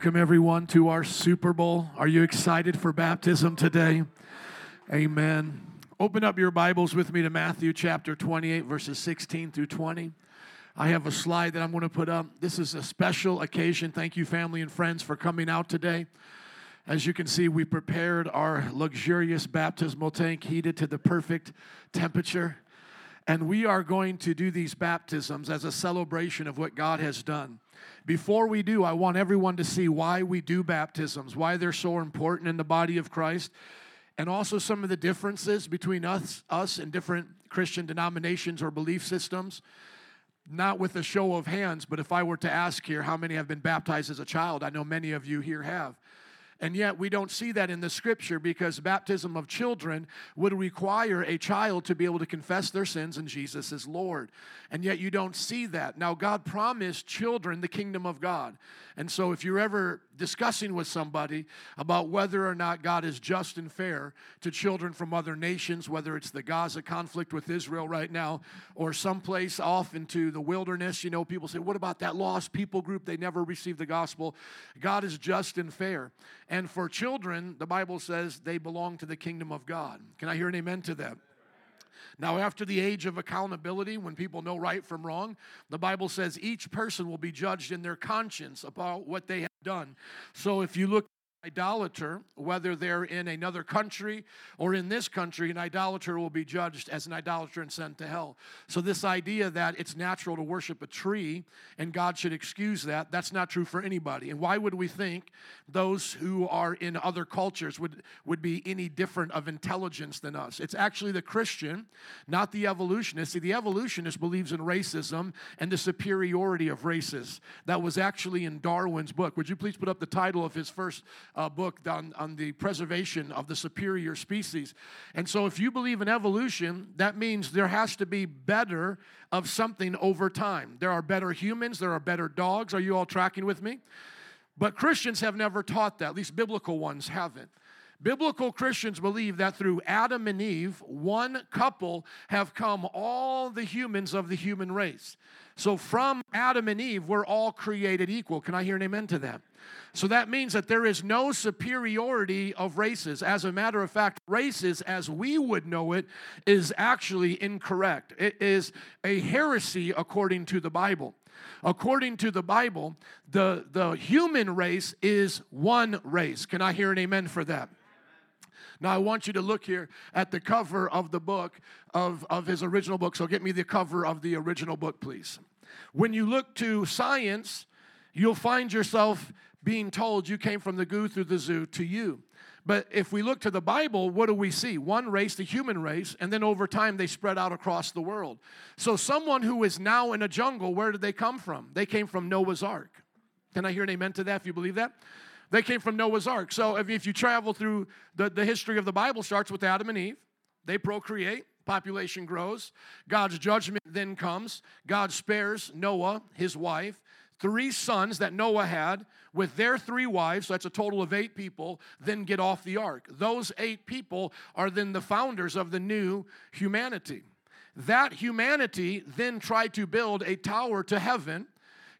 Welcome, everyone, to our Super Bowl. Are you excited for baptism today? Amen. Open up your Bibles with me to Matthew chapter 28, verses 16 through 20. I have a slide that I'm going to put up. This is a special occasion. Thank you, family and friends, for coming out today. As you can see, we prepared our luxurious baptismal tank heated to the perfect temperature. And we are going to do these baptisms as a celebration of what God has done. Before we do, I want everyone to see why we do baptisms, why they're so important in the body of Christ, and also some of the differences between us, us and different Christian denominations or belief systems. Not with a show of hands, but if I were to ask here how many have been baptized as a child, I know many of you here have. And yet, we don't see that in the scripture because baptism of children would require a child to be able to confess their sins and Jesus is Lord. And yet, you don't see that. Now, God promised children the kingdom of God. And so, if you're ever discussing with somebody about whether or not God is just and fair to children from other nations, whether it's the Gaza conflict with Israel right now or someplace off into the wilderness, you know, people say, What about that lost people group? They never received the gospel. God is just and fair. And for children, the Bible says they belong to the kingdom of God. Can I hear an amen to that? Now, after the age of accountability, when people know right from wrong, the Bible says each person will be judged in their conscience about what they have done. So if you look idolater, whether they're in another country or in this country, an idolater will be judged as an idolater and sent to hell. So, this idea that it's natural to worship a tree and God should excuse that, that's not true for anybody. And why would we think those who are in other cultures would, would be any different of intelligence than us? It's actually the Christian, not the evolutionist. See, the evolutionist believes in racism and the superiority of races. That was actually in Darwin's book. Would you please put up the title of his first? Uh, book on, on the preservation of the superior species. And so, if you believe in evolution, that means there has to be better of something over time. There are better humans, there are better dogs. Are you all tracking with me? But Christians have never taught that, at least biblical ones haven't. Biblical Christians believe that through Adam and Eve, one couple, have come all the humans of the human race. So from Adam and Eve, we're all created equal. Can I hear an amen to that? So that means that there is no superiority of races. As a matter of fact, races as we would know it is actually incorrect. It is a heresy according to the Bible. According to the Bible, the, the human race is one race. Can I hear an amen for that? Now, I want you to look here at the cover of the book of, of his original book. So, get me the cover of the original book, please. When you look to science, you'll find yourself being told you came from the goo through the zoo to you. But if we look to the Bible, what do we see? One race, the human race, and then over time they spread out across the world. So, someone who is now in a jungle, where did they come from? They came from Noah's Ark. Can I hear an amen to that if you believe that? They came from Noah's Ark. So, if, if you travel through the, the history of the Bible, starts with Adam and Eve, they procreate, population grows. God's judgment then comes. God spares Noah, his wife, three sons that Noah had with their three wives, so that's a total of eight people, then get off the ark. Those eight people are then the founders of the new humanity. That humanity then tried to build a tower to heaven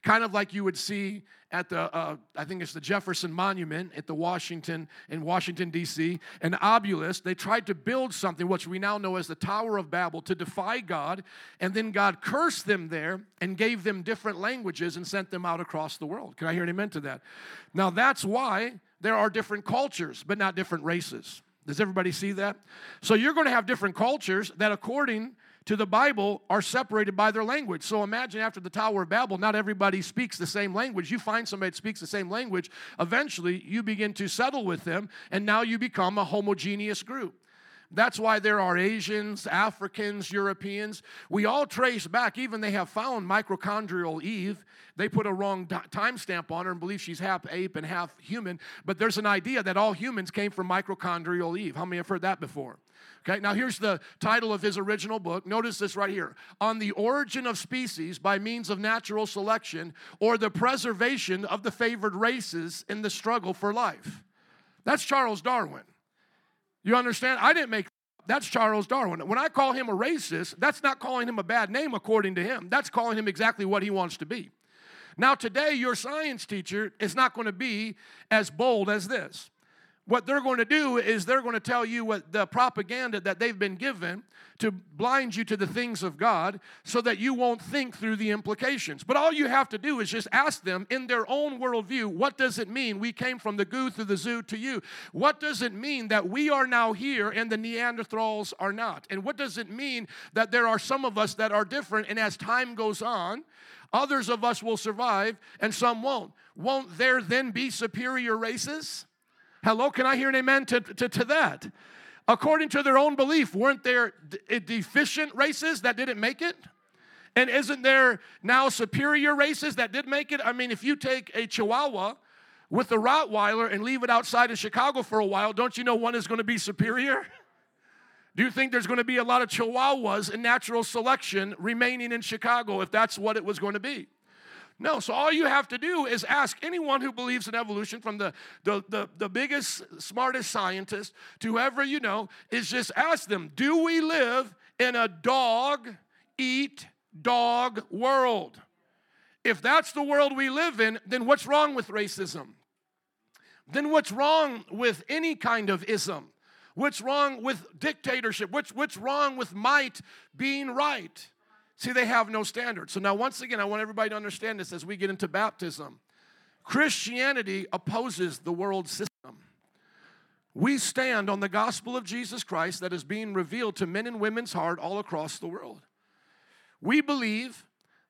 kind of like you would see at the, uh, I think it's the Jefferson Monument at the Washington, in Washington, D.C., an obelisk. They tried to build something, which we now know as the Tower of Babel, to defy God, and then God cursed them there and gave them different languages and sent them out across the world. Can I hear an amen to that? Now, that's why there are different cultures, but not different races. Does everybody see that? So you're going to have different cultures that, according to the Bible are separated by their language. So imagine after the Tower of Babel, not everybody speaks the same language. You find somebody that speaks the same language, eventually you begin to settle with them, and now you become a homogeneous group. That's why there are Asians, Africans, Europeans. We all trace back, even they have found mitochondrial Eve. They put a wrong timestamp on her and believe she's half ape and half human. But there's an idea that all humans came from mitochondrial Eve. How many have heard that before? Okay, now here's the title of his original book. Notice this right here On the Origin of Species by Means of Natural Selection or the Preservation of the Favored Races in the Struggle for Life. That's Charles Darwin. You understand? I didn't make that's Charles Darwin. When I call him a racist, that's not calling him a bad name according to him. That's calling him exactly what he wants to be. Now, today, your science teacher is not going to be as bold as this. What they're going to do is they're going to tell you what the propaganda that they've been given to blind you to the things of God so that you won't think through the implications. But all you have to do is just ask them in their own worldview what does it mean we came from the goo through the zoo to you? What does it mean that we are now here and the Neanderthals are not? And what does it mean that there are some of us that are different and as time goes on, others of us will survive and some won't? Won't there then be superior races? Hello, can I hear an amen to, to, to that? According to their own belief, weren't there d- eh, deficient races that didn't make it? And isn't there now superior races that did make it? I mean, if you take a Chihuahua with a Rottweiler and leave it outside of Chicago for a while, don't you know one is going to be superior? Do you think there's going to be a lot of Chihuahuas in natural selection remaining in Chicago if that's what it was going to be? No, so all you have to do is ask anyone who believes in evolution, from the, the, the, the, biggest, smartest scientist to whoever you know, is just ask them, do we live in a dog eat dog world? If that's the world we live in, then what's wrong with racism? Then what's wrong with any kind of ism? What's wrong with dictatorship? What's, what's wrong with might being right? See, they have no standard. So now, once again, I want everybody to understand this as we get into baptism. Christianity opposes the world system. We stand on the gospel of Jesus Christ that is being revealed to men and women's heart all across the world. We believe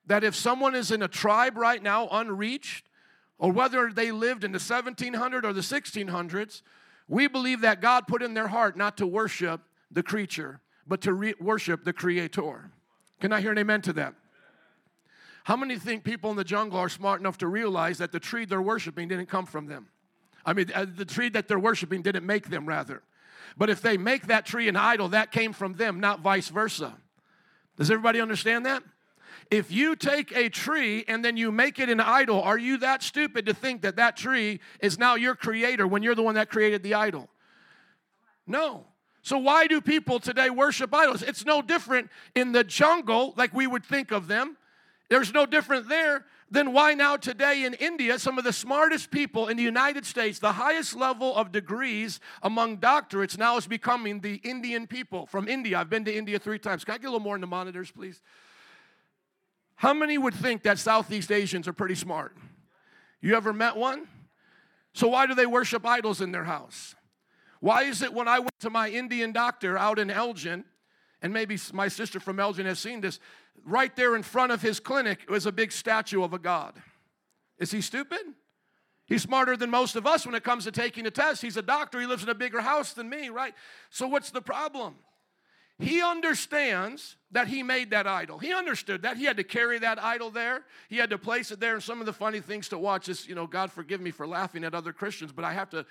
that if someone is in a tribe right now unreached, or whether they lived in the 1700s or the 1600s, we believe that God put in their heart not to worship the creature, but to re- worship the creator. Can I hear an amen to that? How many think people in the jungle are smart enough to realize that the tree they're worshiping didn't come from them? I mean, uh, the tree that they're worshiping didn't make them, rather. But if they make that tree an idol, that came from them, not vice versa. Does everybody understand that? If you take a tree and then you make it an idol, are you that stupid to think that that tree is now your creator when you're the one that created the idol? No. So, why do people today worship idols? It's no different in the jungle, like we would think of them. There's no different there than why now today in India, some of the smartest people in the United States, the highest level of degrees among doctorates now is becoming the Indian people from India. I've been to India three times. Can I get a little more in the monitors, please? How many would think that Southeast Asians are pretty smart? You ever met one? So, why do they worship idols in their house? Why is it when I went to my Indian doctor out in Elgin, and maybe my sister from Elgin has seen this, right there in front of his clinic was a big statue of a God? Is he stupid? He's smarter than most of us when it comes to taking a test. He's a doctor, he lives in a bigger house than me, right? So, what's the problem? He understands that he made that idol. He understood that. He had to carry that idol there. He had to place it there. And some of the funny things to watch is, you know, God forgive me for laughing at other Christians, but I have to,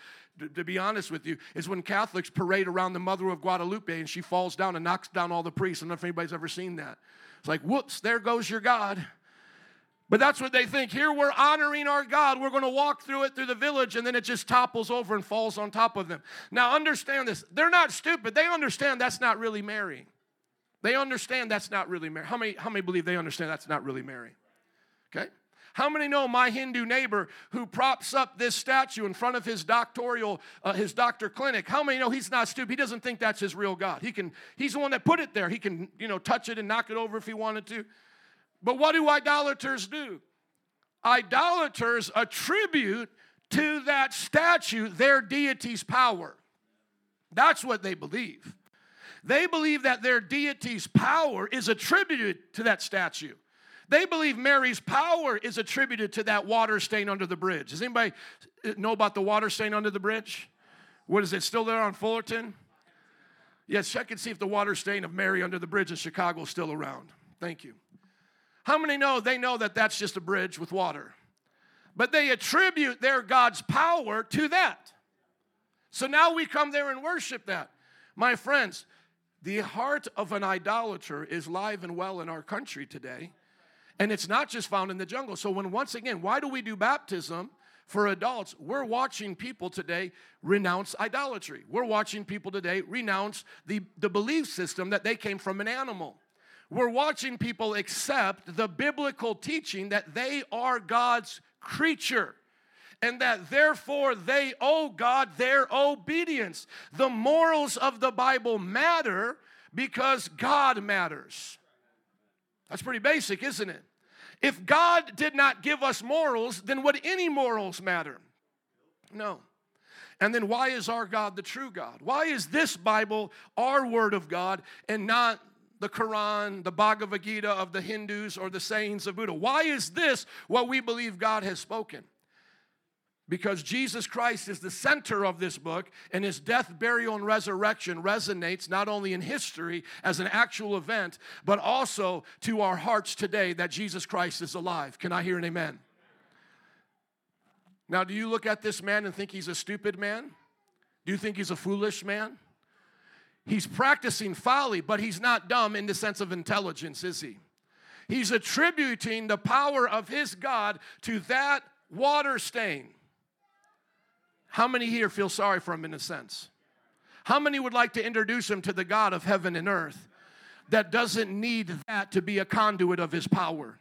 to, be honest with you, is when Catholics parade around the Mother of Guadalupe and she falls down and knocks down all the priests. I don't know if anybody's ever seen that. It's like, whoops, there goes your God. But that's what they think. Here we're honoring our God. We're going to walk through it through the village, and then it just topples over and falls on top of them. Now, understand this. They're not stupid. They understand that's not really Mary. They understand that's not really Mary. How many, how many believe they understand that's not really Mary? Okay? How many know my Hindu neighbor who props up this statue in front of his doctoral, uh, his doctor clinic? How many know he's not stupid? He doesn't think that's his real God. He can, he's the one that put it there. He can, you know, touch it and knock it over if he wanted to. But what do idolaters do? Idolaters attribute to that statue their deity's power. That's what they believe. They believe that their deity's power is attributed to that statue. They believe Mary's power is attributed to that water stain under the bridge. Does anybody know about the water stain under the bridge? What is it, still there on Fullerton? Yes, check and see if the water stain of Mary under the bridge in Chicago is still around. Thank you. How many know they know that that's just a bridge with water? But they attribute their God's power to that. So now we come there and worship that. My friends, the heart of an idolater is live and well in our country today. And it's not just found in the jungle. So, when once again, why do we do baptism for adults? We're watching people today renounce idolatry. We're watching people today renounce the, the belief system that they came from an animal. We're watching people accept the biblical teaching that they are God's creature and that therefore they owe God their obedience. The morals of the Bible matter because God matters. That's pretty basic, isn't it? If God did not give us morals, then would any morals matter? No. And then why is our God the true God? Why is this Bible our word of God and not the Quran, the Bhagavad Gita of the Hindus, or the sayings of Buddha? Why is this what we believe God has spoken? Because Jesus Christ is the center of this book, and his death, burial, and resurrection resonates not only in history as an actual event, but also to our hearts today that Jesus Christ is alive. Can I hear an amen? Now, do you look at this man and think he's a stupid man? Do you think he's a foolish man? He's practicing folly, but he's not dumb in the sense of intelligence, is he? He's attributing the power of his God to that water stain. How many here feel sorry for him in a sense? How many would like to introduce him to the God of heaven and earth that doesn't need that to be a conduit of his power?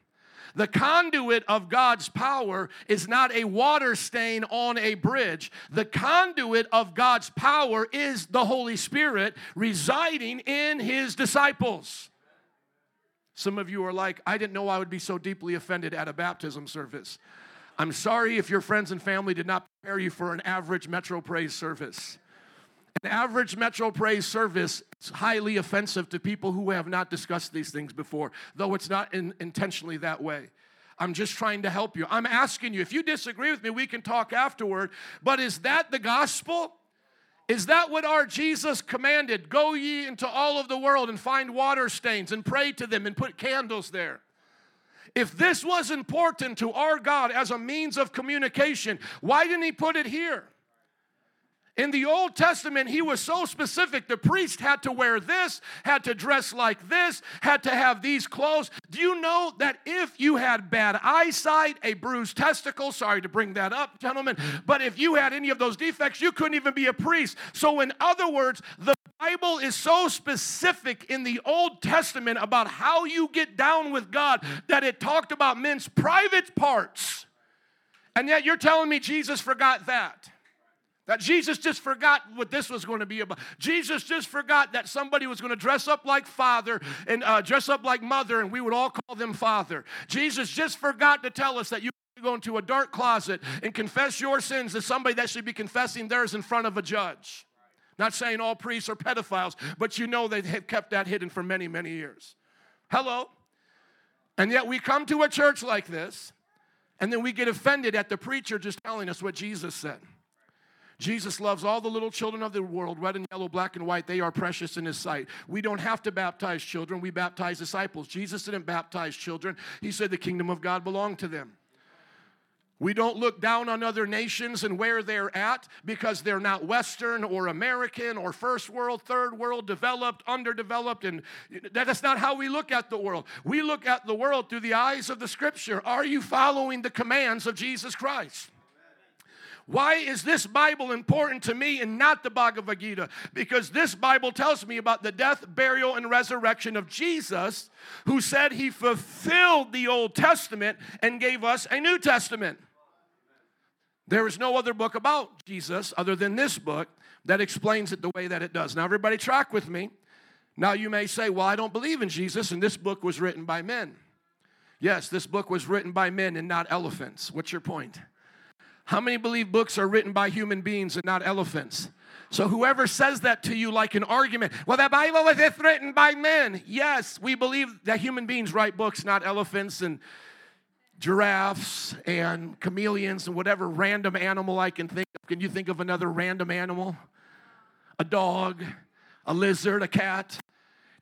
The conduit of God's power is not a water stain on a bridge. The conduit of God's power is the Holy Spirit residing in his disciples. Some of you are like, I didn't know I would be so deeply offended at a baptism service. I'm sorry if your friends and family did not prepare you for an average Metro Praise service. An average Metro Praise service is highly offensive to people who have not discussed these things before, though it's not in, intentionally that way. I'm just trying to help you. I'm asking you, if you disagree with me, we can talk afterward. But is that the gospel? Is that what our Jesus commanded? Go ye into all of the world and find water stains and pray to them and put candles there. If this was important to our God as a means of communication, why didn't He put it here? In the Old Testament, he was so specific. The priest had to wear this, had to dress like this, had to have these clothes. Do you know that if you had bad eyesight, a bruised testicle, sorry to bring that up, gentlemen, but if you had any of those defects, you couldn't even be a priest. So, in other words, the Bible is so specific in the Old Testament about how you get down with God that it talked about men's private parts. And yet you're telling me Jesus forgot that. That Jesus just forgot what this was going to be about. Jesus just forgot that somebody was going to dress up like father and uh, dress up like mother, and we would all call them father. Jesus just forgot to tell us that you go into a dark closet and confess your sins to somebody that should be confessing theirs in front of a judge. Not saying all priests are pedophiles, but you know they have kept that hidden for many, many years. Hello? And yet we come to a church like this, and then we get offended at the preacher just telling us what Jesus said. Jesus loves all the little children of the world, red and yellow, black and white. They are precious in His sight. We don't have to baptize children, we baptize disciples. Jesus didn't baptize children, He said the kingdom of God belonged to them. We don't look down on other nations and where they're at because they're not Western or American or first world, third world, developed, underdeveloped. And that's not how we look at the world. We look at the world through the eyes of the scripture. Are you following the commands of Jesus Christ? Why is this Bible important to me and not the Bhagavad Gita? Because this Bible tells me about the death, burial, and resurrection of Jesus, who said he fulfilled the Old Testament and gave us a New Testament. There is no other book about Jesus other than this book that explains it the way that it does. Now, everybody, track with me. Now, you may say, Well, I don't believe in Jesus, and this book was written by men. Yes, this book was written by men and not elephants. What's your point? How many believe books are written by human beings and not elephants? So whoever says that to you like an argument, well, the Bible was written by men. Yes, we believe that human beings write books, not elephants and giraffes and chameleons and whatever random animal I can think of. Can you think of another random animal? A dog, a lizard, a cat.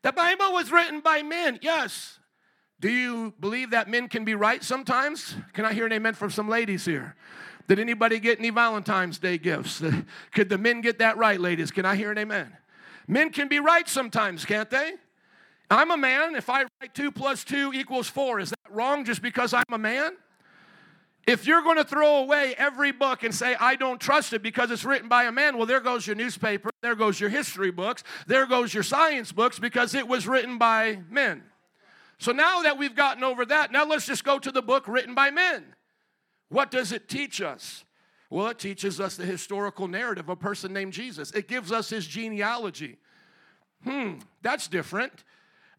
The Bible was written by men. Yes. Do you believe that men can be right sometimes? Can I hear an amen from some ladies here? Did anybody get any Valentine's Day gifts? Could the men get that right, ladies? Can I hear an amen? Men can be right sometimes, can't they? I'm a man. If I write two plus two equals four, is that wrong just because I'm a man? If you're going to throw away every book and say, I don't trust it because it's written by a man, well, there goes your newspaper, there goes your history books, there goes your science books because it was written by men. So now that we've gotten over that, now let's just go to the book written by men. What does it teach us? Well, it teaches us the historical narrative of a person named Jesus. It gives us his genealogy. Hmm, that's different.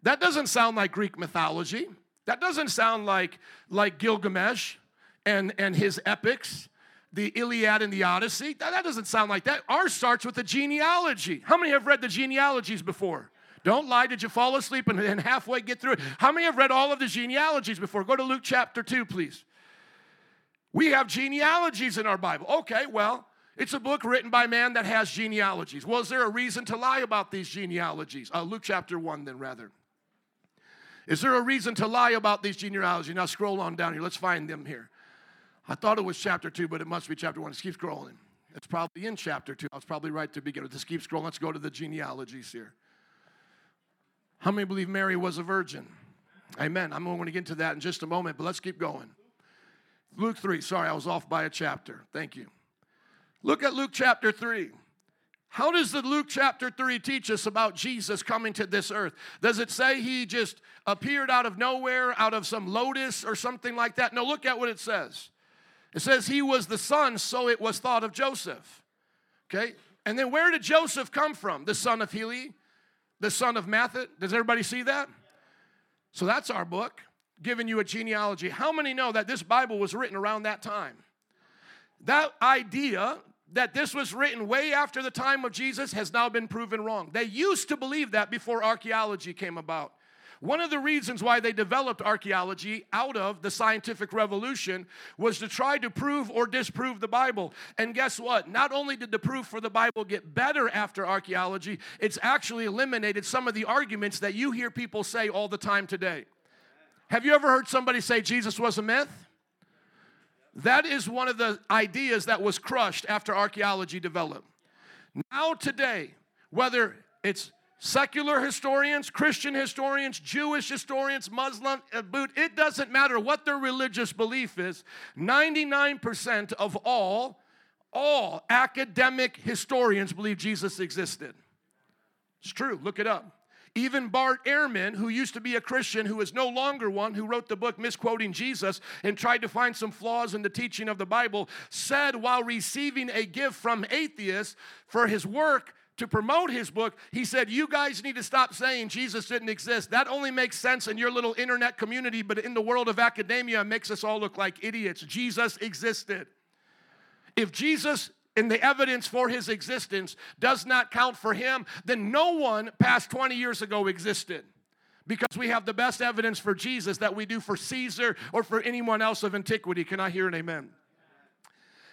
That doesn't sound like Greek mythology. That doesn't sound like, like Gilgamesh and, and his epics, the Iliad and the Odyssey. That, that doesn't sound like that. Ours starts with the genealogy. How many have read the genealogies before? Don't lie. Did you fall asleep and, and halfway get through it? How many have read all of the genealogies before? Go to Luke chapter 2, please. We have genealogies in our Bible. Okay, well, it's a book written by man that has genealogies. Is there a reason to lie about these genealogies? Uh, Luke chapter 1, then, rather. Is there a reason to lie about these genealogies? Now, scroll on down here. Let's find them here. I thought it was chapter 2, but it must be chapter 1. Let's keep scrolling. It's probably in chapter 2. I was probably right to begin with. Just keep scrolling. Let's go to the genealogies here. How many believe Mary was a virgin? Amen. I'm going to get into that in just a moment, but let's keep going. Luke 3. Sorry, I was off by a chapter. Thank you. Look at Luke chapter 3. How does the Luke chapter 3 teach us about Jesus coming to this earth? Does it say he just appeared out of nowhere, out of some lotus or something like that? No, look at what it says. It says he was the son, so it was thought of Joseph. Okay? And then where did Joseph come from? The son of Heli, the son of Mathat. Does everybody see that? So that's our book, giving you a genealogy. How many know that this Bible was written around that time? That idea that this was written way after the time of Jesus has now been proven wrong. They used to believe that before archaeology came about. One of the reasons why they developed archaeology out of the scientific revolution was to try to prove or disprove the Bible. And guess what? Not only did the proof for the Bible get better after archaeology, it's actually eliminated some of the arguments that you hear people say all the time today. Have you ever heard somebody say Jesus was a myth? That is one of the ideas that was crushed after archaeology developed. Now, today, whether it's secular historians, Christian historians, Jewish historians, Muslim, uh, it doesn't matter what their religious belief is. 99% of all, all academic historians believe Jesus existed. It's true, look it up. Even Bart Ehrman, who used to be a Christian, who is no longer one, who wrote the book Misquoting Jesus and tried to find some flaws in the teaching of the Bible, said while receiving a gift from atheists for his work to promote his book, he said, You guys need to stop saying Jesus didn't exist. That only makes sense in your little internet community, but in the world of academia, it makes us all look like idiots. Jesus existed. If Jesus and the evidence for his existence does not count for him, then no one past 20 years ago existed. Because we have the best evidence for Jesus that we do for Caesar or for anyone else of antiquity. Can I hear an amen?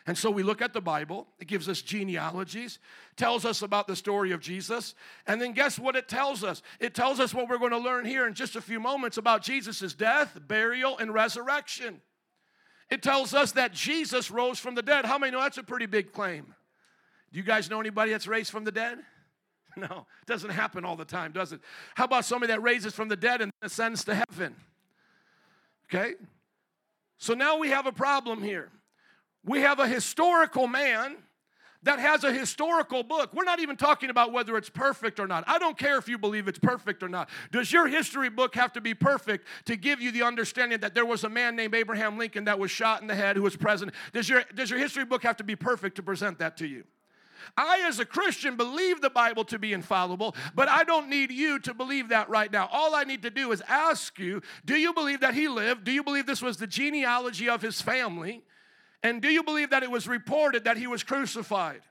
And so we look at the Bible, it gives us genealogies, tells us about the story of Jesus, and then guess what it tells us? It tells us what we're going to learn here in just a few moments about Jesus' death, burial, and resurrection. It tells us that Jesus rose from the dead. How many know that's a pretty big claim? Do you guys know anybody that's raised from the dead? No, it doesn't happen all the time, does it? How about somebody that raises from the dead and ascends to heaven? Okay? So now we have a problem here. We have a historical man that has a historical book. We're not even talking about whether it's perfect or not. I don't care if you believe it's perfect or not. Does your history book have to be perfect to give you the understanding that there was a man named Abraham Lincoln that was shot in the head who was president? Does your, does your history book have to be perfect to present that to you? I, as a Christian, believe the Bible to be infallible, but I don't need you to believe that right now. All I need to do is ask you do you believe that he lived? Do you believe this was the genealogy of his family? And do you believe that it was reported that he was crucified?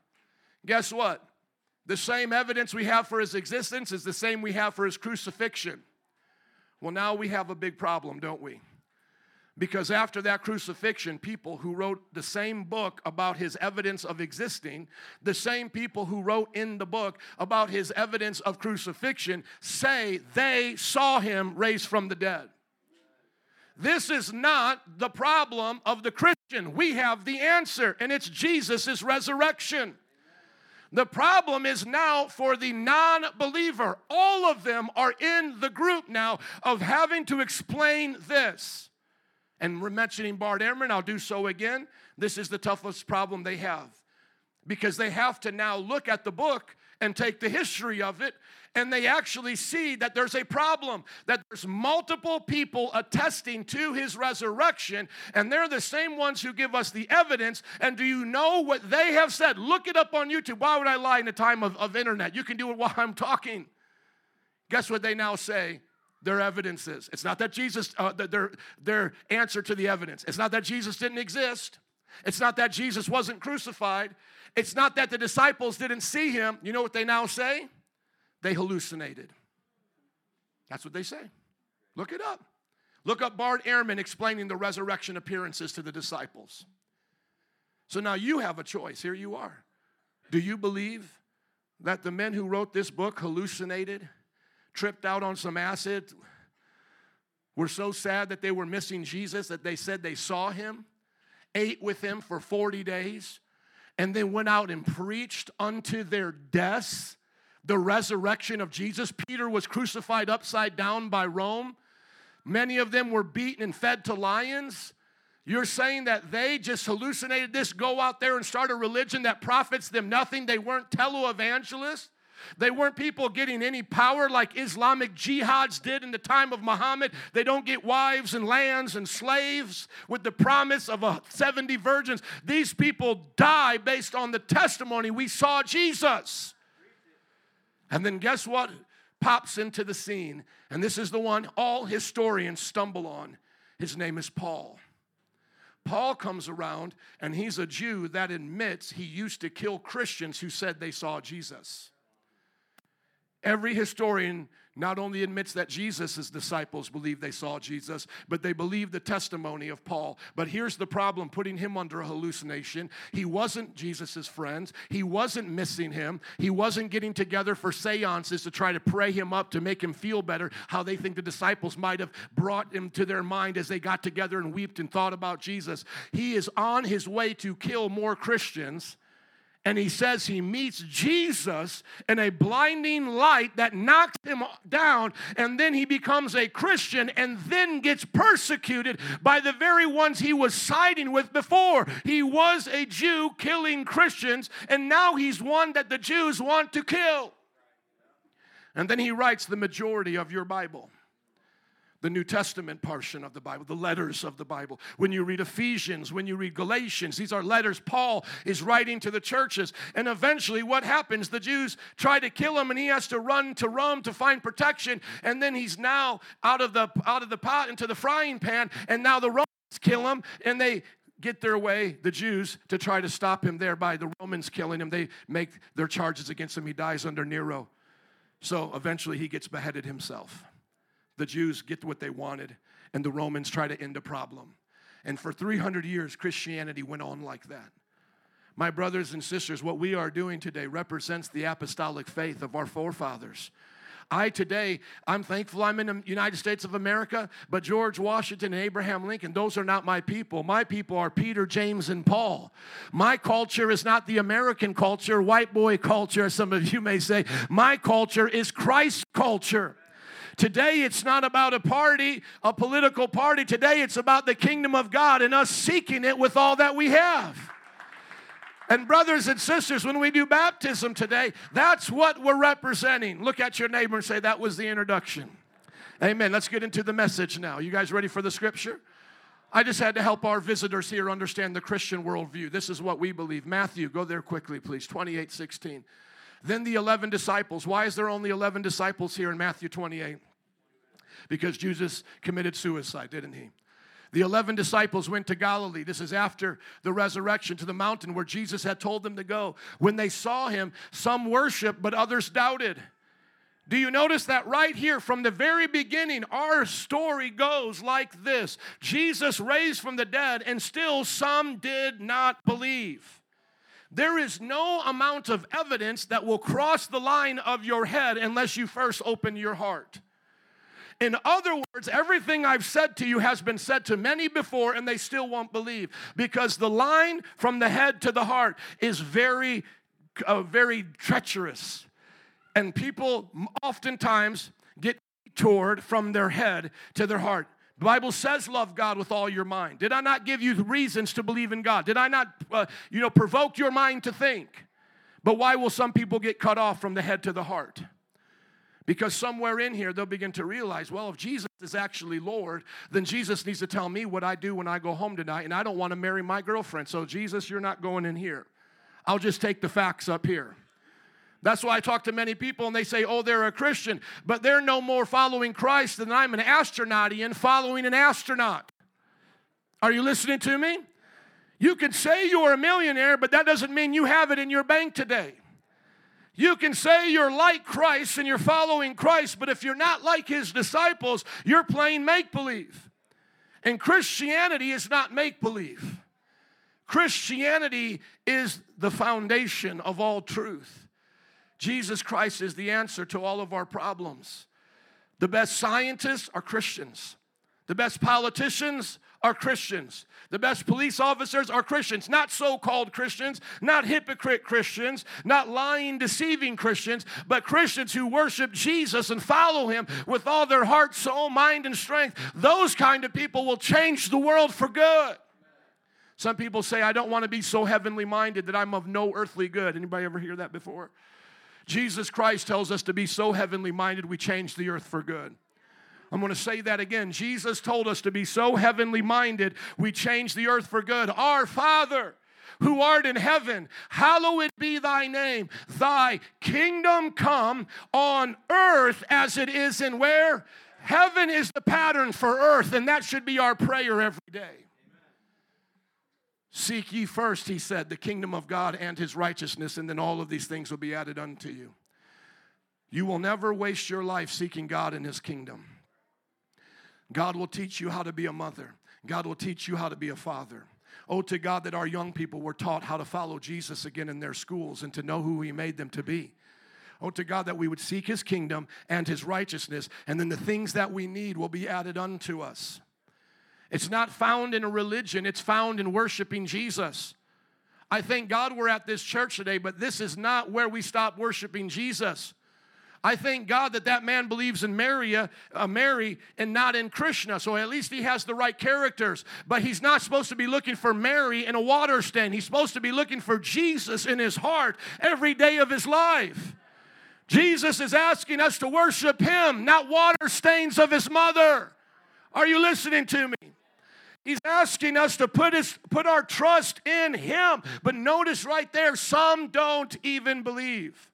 Guess what? The same evidence we have for his existence is the same we have for his crucifixion. Well, now we have a big problem, don't we? Because after that crucifixion, people who wrote the same book about his evidence of existing, the same people who wrote in the book about his evidence of crucifixion, say they saw him raised from the dead. This is not the problem of the Christian. We have the answer, and it's Jesus' resurrection. The problem is now for the non believer. All of them are in the group now of having to explain this. And we're mentioning Bart Ehrman, I'll do so again. This is the toughest problem they have. because they have to now look at the book and take the history of it and they actually see that there's a problem, that there's multiple people attesting to his resurrection, and they're the same ones who give us the evidence. And do you know what they have said? Look it up on YouTube. Why would I lie in the time of, of internet? You can do it while I'm talking. Guess what they now say? Their evidence is. It's not that Jesus, uh, their, their answer to the evidence. It's not that Jesus didn't exist. It's not that Jesus wasn't crucified. It's not that the disciples didn't see him. You know what they now say? They hallucinated. That's what they say. Look it up. Look up Bart Ehrman explaining the resurrection appearances to the disciples. So now you have a choice. Here you are. Do you believe that the men who wrote this book hallucinated, tripped out on some acid, were so sad that they were missing Jesus that they said they saw him, ate with him for 40 days, and then went out and preached unto their deaths the resurrection of Jesus. Peter was crucified upside down by Rome. Many of them were beaten and fed to lions. You're saying that they just hallucinated this, go out there and start a religion that profits them nothing. They weren't televangelists. They weren't people getting any power like Islamic jihads did in the time of Muhammad. They don't get wives and lands and slaves with the promise of a 70 virgins. These people die based on the testimony we saw Jesus. And then guess what pops into the scene? And this is the one all historians stumble on. His name is Paul. Paul comes around and he's a Jew that admits he used to kill Christians who said they saw Jesus. Every historian not only admits that Jesus' disciples believed they saw Jesus, but they believe the testimony of Paul. But here's the problem putting him under a hallucination. He wasn't Jesus' friends, he wasn't missing him, he wasn't getting together for seances to try to pray him up to make him feel better, how they think the disciples might have brought him to their mind as they got together and wept and thought about Jesus. He is on his way to kill more Christians and he says he meets Jesus in a blinding light that knocks him down, and then he becomes a Christian and then gets persecuted by the very ones he was siding with before. He was a Jew killing Christians, and now he's one that the Jews want to kill. And then he writes the majority of your Bible the New Testament portion of the Bible, the letters of the Bible. When you read Ephesians, when you read Galatians, these are letters Paul is writing to the churches. And eventually, what happens? The Jews try to kill him, and he has to run to Rome to find protection. And then he's now out of the out of the pot into the frying pan, and now the Romans kill him, and they get their way, the Jews, to try to stop him there by the Romans killing him. They make their charges against him. He dies under Nero. So eventually, he gets beheaded himself the Jews get what they wanted, and the Romans try to end a problem. And for 300 years, Christianity went on like that. My brothers and sisters, what we are doing today represents the apostolic faith of our forefathers. I today, I'm thankful I'm in the United States of America, but George Washington and Abraham Lincoln, those are not my people. My people are Peter, James, and Paul. My culture is not the American culture, white boy culture, some of you may say. My culture is Christ's culture. Today, it's not about a party, a political party. Today, it's about the kingdom of God and us seeking it with all that we have. And, brothers and sisters, when we do baptism today, that's what we're representing. Look at your neighbor and say, That was the introduction. Amen. Let's get into the message now. You guys ready for the scripture? I just had to help our visitors here understand the Christian worldview. This is what we believe. Matthew, go there quickly, please. 28 16. Then the 11 disciples. Why is there only 11 disciples here in Matthew 28? Because Judas committed suicide, didn't he? The 11 disciples went to Galilee. This is after the resurrection to the mountain where Jesus had told them to go. When they saw him, some worshiped, but others doubted. Do you notice that right here from the very beginning, our story goes like this Jesus raised from the dead, and still some did not believe. There is no amount of evidence that will cross the line of your head unless you first open your heart. In other words, everything I've said to you has been said to many before, and they still won't believe because the line from the head to the heart is very, uh, very treacherous. And people oftentimes get toward from their head to their heart. The Bible says, love God with all your mind. Did I not give you reasons to believe in God? Did I not, uh, you know, provoke your mind to think? But why will some people get cut off from the head to the heart? Because somewhere in here they'll begin to realize, well, if Jesus is actually Lord, then Jesus needs to tell me what I do when I go home tonight, and I don't want to marry my girlfriend. So, Jesus, you're not going in here. I'll just take the facts up here. That's why I talk to many people and they say, oh, they're a Christian, but they're no more following Christ than I'm an astronautian following an astronaut. Are you listening to me? You can say you're a millionaire, but that doesn't mean you have it in your bank today. You can say you're like Christ and you're following Christ, but if you're not like his disciples, you're playing make believe. And Christianity is not make believe. Christianity is the foundation of all truth. Jesus Christ is the answer to all of our problems. The best scientists are Christians. The best politicians are Christians. The best police officers are Christians, not so called Christians, not hypocrite Christians, not lying, deceiving Christians, but Christians who worship Jesus and follow Him with all their heart, soul, mind, and strength. Those kind of people will change the world for good. Some people say, I don't want to be so heavenly minded that I'm of no earthly good. Anybody ever hear that before? Jesus Christ tells us to be so heavenly minded we change the earth for good. I'm going to say that again. Jesus told us to be so heavenly minded we change the earth for good. Our Father, who art in heaven, hallowed be thy name. Thy kingdom come on earth as it is in where? Heaven is the pattern for earth, and that should be our prayer every day. Seek ye first, he said, the kingdom of God and his righteousness, and then all of these things will be added unto you. You will never waste your life seeking God and his kingdom. God will teach you how to be a mother, God will teach you how to be a father. Oh, to God that our young people were taught how to follow Jesus again in their schools and to know who He made them to be. Oh, to God that we would seek His kingdom and His righteousness, and then the things that we need will be added unto us. It's not found in a religion, it's found in worshiping Jesus. I thank God we're at this church today, but this is not where we stop worshiping Jesus. I thank God that that man believes in Mary, uh, Mary and not in Krishna. So at least he has the right characters. But he's not supposed to be looking for Mary in a water stand. He's supposed to be looking for Jesus in his heart every day of his life. Jesus is asking us to worship him, not water stains of his mother. Are you listening to me? He's asking us to put, his, put our trust in Him. But notice right there, some don't even believe.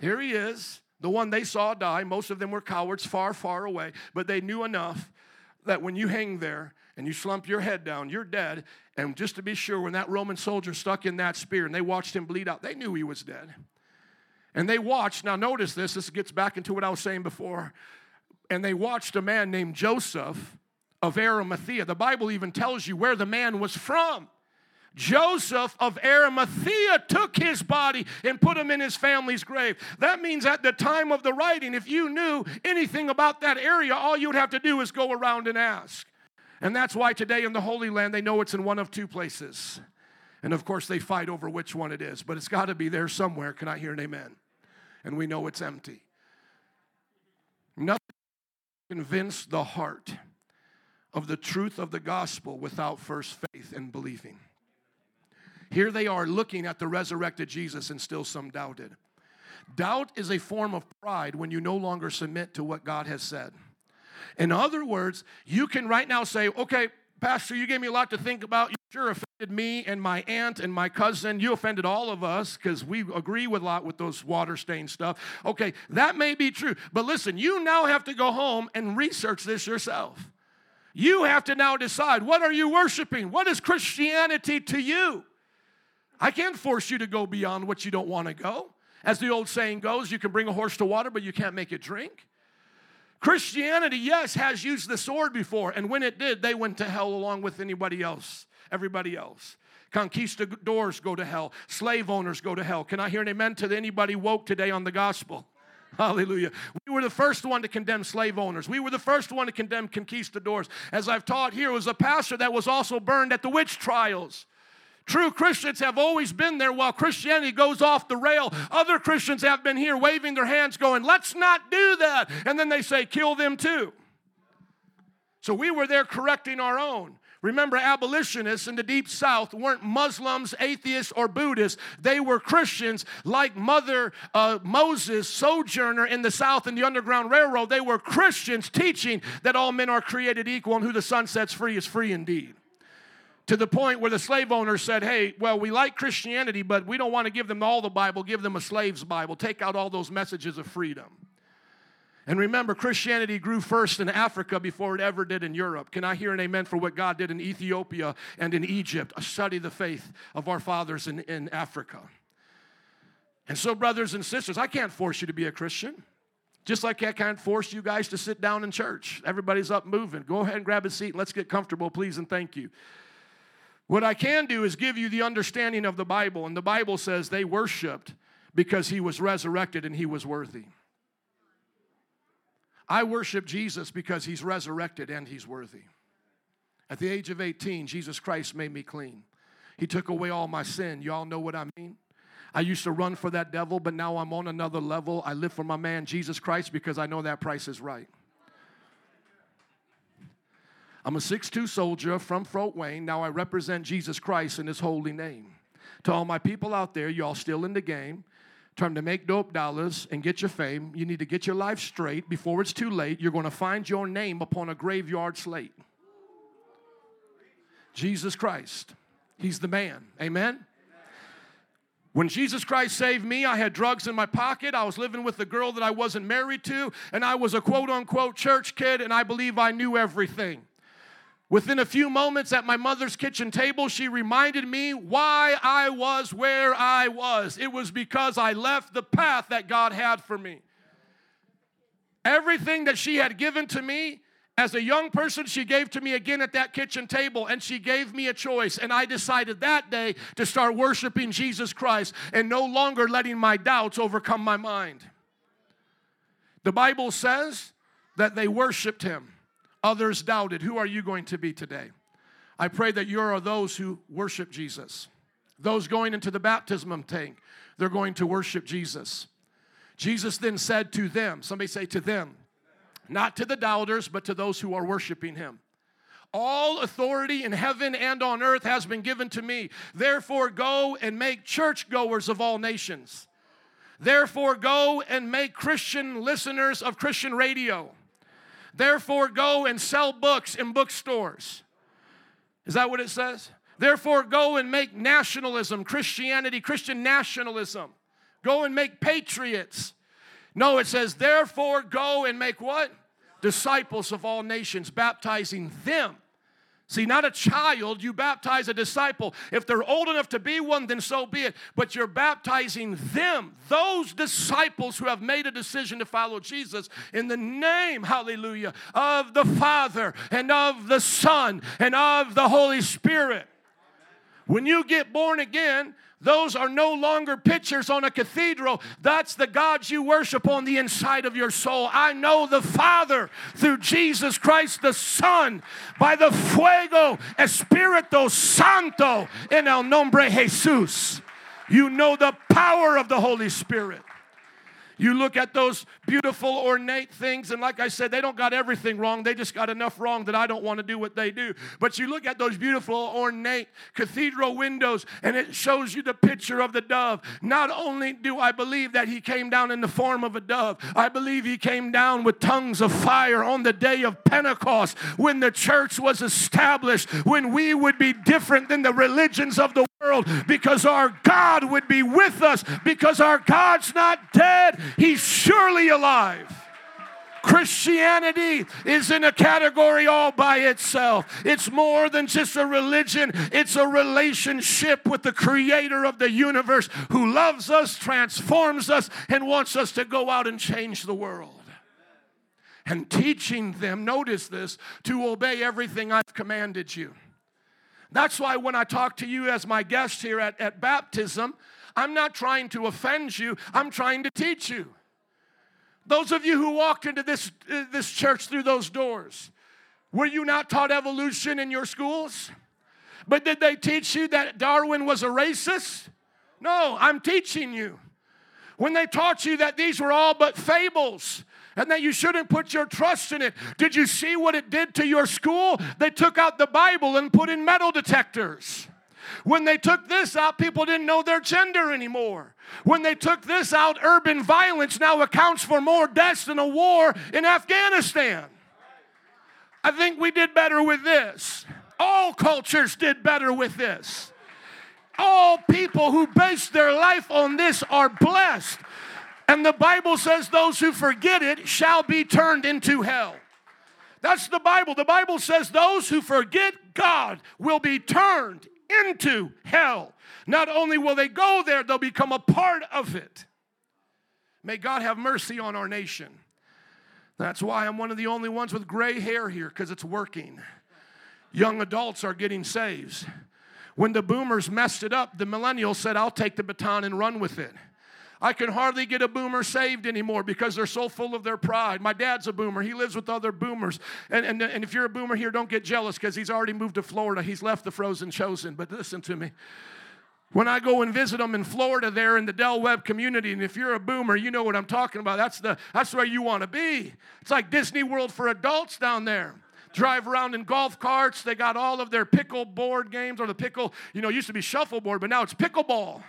Here He is, the one they saw die. Most of them were cowards, far, far away. But they knew enough that when you hang there and you slump your head down, you're dead. And just to be sure, when that Roman soldier stuck in that spear and they watched him bleed out, they knew he was dead. And they watched, now notice this, this gets back into what I was saying before. And they watched a man named Joseph of Arimathea. The Bible even tells you where the man was from. Joseph of Arimathea took his body and put him in his family's grave. That means at the time of the writing, if you knew anything about that area, all you would have to do is go around and ask. And that's why today in the Holy Land, they know it's in one of two places. And of course, they fight over which one it is, but it's got to be there somewhere. Can I hear an amen? And we know it's empty. Nothing can convince the heart of the truth of the gospel without first faith and believing. Here they are looking at the resurrected Jesus and still some doubted. Doubt is a form of pride when you no longer submit to what God has said. In other words, you can right now say, okay, Pastor, you gave me a lot to think about. You sure offended me and my aunt and my cousin. You offended all of us because we agree with a lot with those water stain stuff. Okay, that may be true. But listen, you now have to go home and research this yourself. You have to now decide what are you worshiping? What is Christianity to you? I can't force you to go beyond what you don't want to go. As the old saying goes, you can bring a horse to water, but you can't make it drink. Christianity, yes, has used the sword before, and when it did, they went to hell along with anybody else, everybody else. Conquistadors go to hell, slave owners go to hell. Can I hear an amen to anybody woke today on the gospel? Hallelujah. We were the first one to condemn slave owners. We were the first one to condemn conquistadors. As I've taught here, was a pastor that was also burned at the witch trials. True Christians have always been there while Christianity goes off the rail. Other Christians have been here waving their hands, going, Let's not do that. And then they say, Kill them too. So we were there correcting our own. Remember, abolitionists in the deep south weren't Muslims, atheists, or Buddhists. They were Christians like Mother uh, Moses, sojourner in the south in the Underground Railroad. They were Christians teaching that all men are created equal and who the sun sets free is free indeed. To the point where the slave owner said, Hey, well, we like Christianity, but we don't want to give them all the Bible, give them a slave's Bible. Take out all those messages of freedom. And remember, Christianity grew first in Africa before it ever did in Europe. Can I hear an amen for what God did in Ethiopia and in Egypt? Study the faith of our fathers in, in Africa. And so, brothers and sisters, I can't force you to be a Christian. Just like I can't force you guys to sit down in church. Everybody's up moving. Go ahead and grab a seat and let's get comfortable, please, and thank you. What I can do is give you the understanding of the Bible. And the Bible says they worshiped because he was resurrected and he was worthy. I worship Jesus because he's resurrected and he's worthy. At the age of 18, Jesus Christ made me clean. He took away all my sin. Y'all know what I mean? I used to run for that devil, but now I'm on another level. I live for my man, Jesus Christ, because I know that price is right. I'm a 6'2 soldier from Fort Wayne. Now I represent Jesus Christ in his holy name. To all my people out there, y'all still in the game, Time to make dope dollars and get your fame. You need to get your life straight before it's too late. You're going to find your name upon a graveyard slate. Jesus Christ. He's the man. Amen? When Jesus Christ saved me, I had drugs in my pocket. I was living with a girl that I wasn't married to, and I was a quote unquote church kid, and I believe I knew everything. Within a few moments at my mother's kitchen table, she reminded me why I was where I was. It was because I left the path that God had for me. Everything that she had given to me as a young person, she gave to me again at that kitchen table, and she gave me a choice. And I decided that day to start worshiping Jesus Christ and no longer letting my doubts overcome my mind. The Bible says that they worshiped him. Others doubted. Who are you going to be today? I pray that you are those who worship Jesus. Those going into the baptism tank, they're going to worship Jesus. Jesus then said to them, somebody say to them, not to the doubters, but to those who are worshiping him. All authority in heaven and on earth has been given to me. Therefore, go and make churchgoers of all nations. Therefore, go and make Christian listeners of Christian radio. Therefore, go and sell books in bookstores. Is that what it says? Therefore, go and make nationalism, Christianity, Christian nationalism. Go and make patriots. No, it says, therefore, go and make what? Disciples of all nations, baptizing them See, not a child, you baptize a disciple. If they're old enough to be one, then so be it. But you're baptizing them, those disciples who have made a decision to follow Jesus, in the name, hallelujah, of the Father and of the Son and of the Holy Spirit. When you get born again, those are no longer pictures on a cathedral. That's the God you worship on the inside of your soul. I know the Father through Jesus Christ the Son by the fuego espirito santo in el nombre Jesus. You know the power of the Holy Spirit. You look at those beautiful, ornate things, and like I said, they don't got everything wrong. They just got enough wrong that I don't want to do what they do. But you look at those beautiful, ornate cathedral windows, and it shows you the picture of the dove. Not only do I believe that he came down in the form of a dove, I believe he came down with tongues of fire on the day of Pentecost when the church was established, when we would be different than the religions of the world because our God would be with us because our God's not dead. He's surely alive. Christianity is in a category all by itself. It's more than just a religion, it's a relationship with the creator of the universe who loves us, transforms us, and wants us to go out and change the world. And teaching them, notice this, to obey everything I've commanded you. That's why when I talk to you as my guest here at, at baptism, I'm not trying to offend you, I'm trying to teach you. Those of you who walked into this, uh, this church through those doors, were you not taught evolution in your schools? But did they teach you that Darwin was a racist? No, I'm teaching you. When they taught you that these were all but fables and that you shouldn't put your trust in it. Did you see what it did to your school? They took out the Bible and put in metal detectors. When they took this out, people didn't know their gender anymore. When they took this out, urban violence now accounts for more deaths than a war in Afghanistan. I think we did better with this. All cultures did better with this. All people who base their life on this are blessed. And the Bible says those who forget it shall be turned into hell. That's the Bible. The Bible says those who forget God will be turned into hell. Not only will they go there, they'll become a part of it. May God have mercy on our nation. That's why I'm one of the only ones with gray hair here, because it's working. Young adults are getting saved. When the boomers messed it up, the millennials said, I'll take the baton and run with it. I can hardly get a boomer saved anymore because they're so full of their pride. My dad's a boomer. He lives with other boomers. And, and, and if you're a boomer here, don't get jealous because he's already moved to Florida. He's left the frozen chosen. But listen to me. When I go and visit them in Florida, there in the Del Webb community, and if you're a boomer, you know what I'm talking about. That's, the, that's where you want to be. It's like Disney World for adults down there drive around in golf carts. They got all of their pickle board games or the pickle, you know, used to be shuffleboard, but now it's pickleball.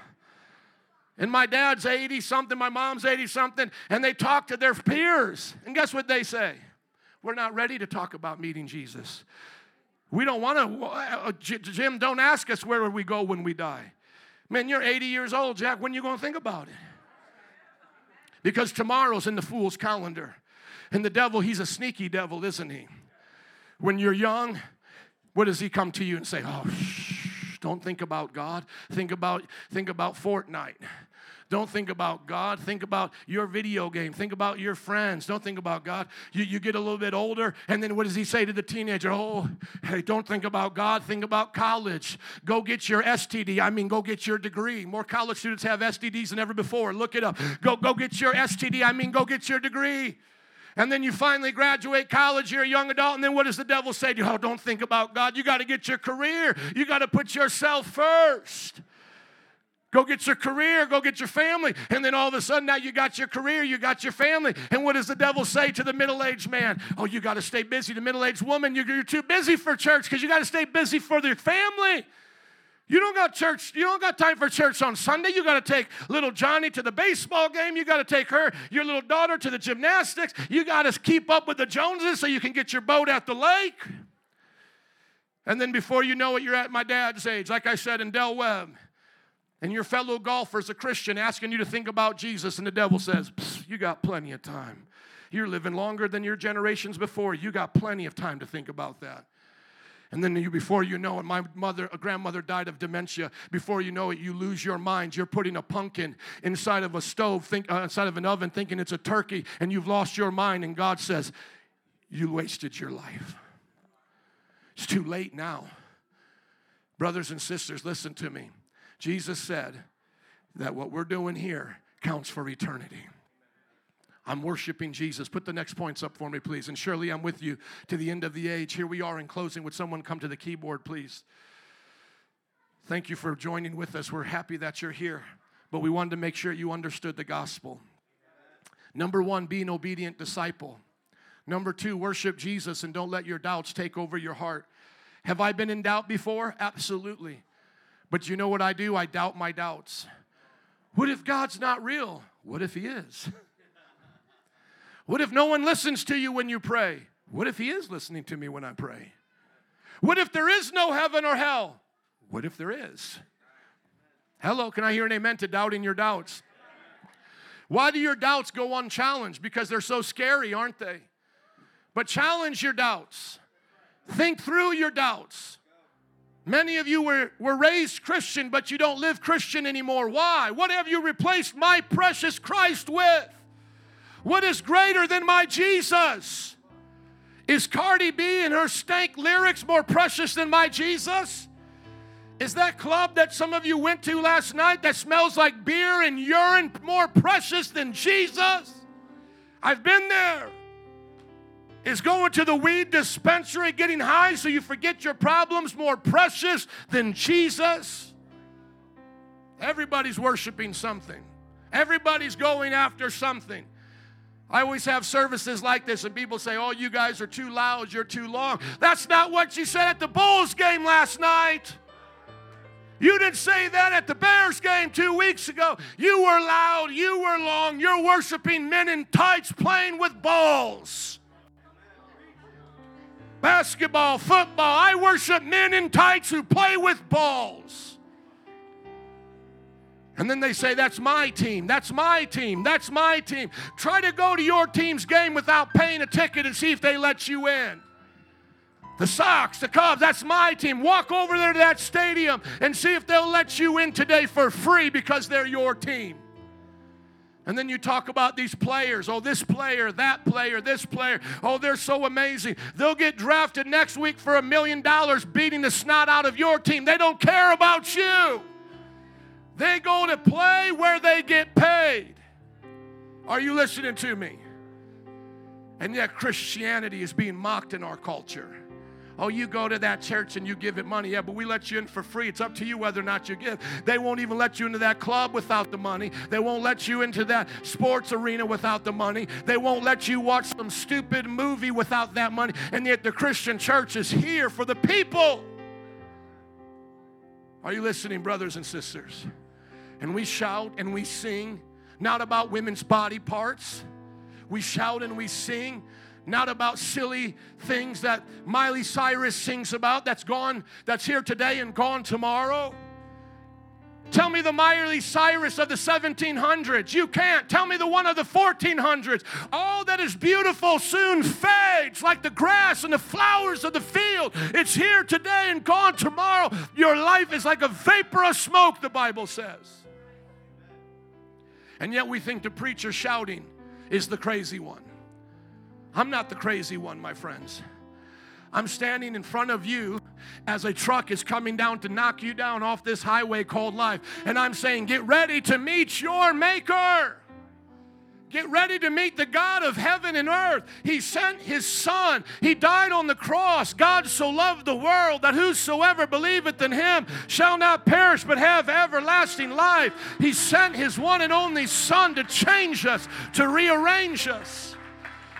And my dad's 80 something, my mom's 80 something, and they talk to their peers. And guess what they say? We're not ready to talk about meeting Jesus. We don't want to, uh, Jim, don't ask us where we go when we die. Man, you're 80 years old, Jack. When are you going to think about it? Because tomorrow's in the fool's calendar. And the devil, he's a sneaky devil, isn't he? When you're young, what does he come to you and say? Oh, shh, don't think about God. Think about, think about Fortnite. Don't think about God. Think about your video game. Think about your friends. Don't think about God. You, you get a little bit older, and then what does he say to the teenager? Oh, hey, don't think about God. Think about college. Go get your STD. I mean, go get your degree. More college students have STDs than ever before. Look it up. Go, go get your STD. I mean, go get your degree. And then you finally graduate college, you're a young adult, and then what does the devil say to you? Oh, don't think about God. You got to get your career. You got to put yourself first. Go get your career, go get your family. And then all of a sudden, now you got your career, you got your family. And what does the devil say to the middle aged man? Oh, you got to stay busy. The middle aged woman, you're, too busy for church because you got to stay busy for your family. You don't got church, you don't got time for church on Sunday. You got to take little Johnny to the baseball game. You got to take her, your little daughter, to the gymnastics. You got to keep up with the Joneses so you can get your boat at the lake. And then before you know it, you're at my dad's age, like I said in Del Webb and your fellow golfer's a Christian asking you to think about Jesus, and the devil says, You got plenty of time. You're living longer than your generations before. You got plenty of time to think about that. And then you, before you know it, my mother, a grandmother died of dementia. Before you know it, you lose your mind. You're putting a pumpkin inside of a stove, think, uh, inside of an oven, thinking it's a turkey, and you've lost your mind. And God says, You wasted your life. It's too late now. Brothers and sisters, listen to me. Jesus said that what we're doing here counts for eternity. I'm worshiping Jesus. Put the next points up for me, please. And surely I'm with you to the end of the age. Here we are in closing. Would someone come to the keyboard, please? Thank you for joining with us. We're happy that you're here, but we wanted to make sure you understood the gospel. Number one, be an obedient disciple. Number two, worship Jesus and don't let your doubts take over your heart. Have I been in doubt before? Absolutely. But you know what I do? I doubt my doubts. What if God's not real? What if He is? What if no one listens to you when you pray? What if He is listening to me when I pray? What if there is no heaven or hell? What if there is? Hello, can I hear an amen to doubting your doubts? Why do your doubts go unchallenged? Because they're so scary, aren't they? But challenge your doubts. Think through your doubts. Many of you were, were raised Christian, but you don't live Christian anymore. Why? What have you replaced my precious Christ with? What is greater than my Jesus? Is Cardi B and her stank lyrics more precious than my Jesus? Is that club that some of you went to last night that smells like beer and urine more precious than Jesus? I've been there. Is going to the weed dispensary, getting high so you forget your problems more precious than Jesus? Everybody's worshiping something. Everybody's going after something. I always have services like this, and people say, Oh, you guys are too loud, you're too long. That's not what you said at the Bulls game last night. You didn't say that at the Bears game two weeks ago. You were loud, you were long, you're worshiping men in tights playing with balls. Basketball, football, I worship men in tights who play with balls. And then they say, That's my team, that's my team, that's my team. Try to go to your team's game without paying a ticket and see if they let you in. The Sox, the Cubs, that's my team. Walk over there to that stadium and see if they'll let you in today for free because they're your team. And then you talk about these players. Oh, this player, that player, this player. Oh, they're so amazing. They'll get drafted next week for a million dollars beating the snot out of your team. They don't care about you. They go to play where they get paid. Are you listening to me? And yet, Christianity is being mocked in our culture. Oh, you go to that church and you give it money. Yeah, but we let you in for free. It's up to you whether or not you give. They won't even let you into that club without the money. They won't let you into that sports arena without the money. They won't let you watch some stupid movie without that money. And yet, the Christian church is here for the people. Are you listening, brothers and sisters? and we shout and we sing, not about women's body parts. We shout and we sing, not about silly things that Miley Cyrus sings about that's gone, that's here today and gone tomorrow. Tell me the Miley Cyrus of the 1700s. You can't. Tell me the one of the 1400s. All that is beautiful soon fades like the grass and the flowers of the field. It's here today and gone tomorrow. Your life is like a vapor of smoke, the Bible says. And yet we think the preacher shouting is the crazy one. I'm not the crazy one, my friends. I'm standing in front of you as a truck is coming down to knock you down off this highway called life. And I'm saying, get ready to meet your Maker. Get ready to meet the God of heaven and earth. He sent his Son. He died on the cross. God so loved the world that whosoever believeth in him shall not perish but have everlasting life. He sent his one and only Son to change us, to rearrange us.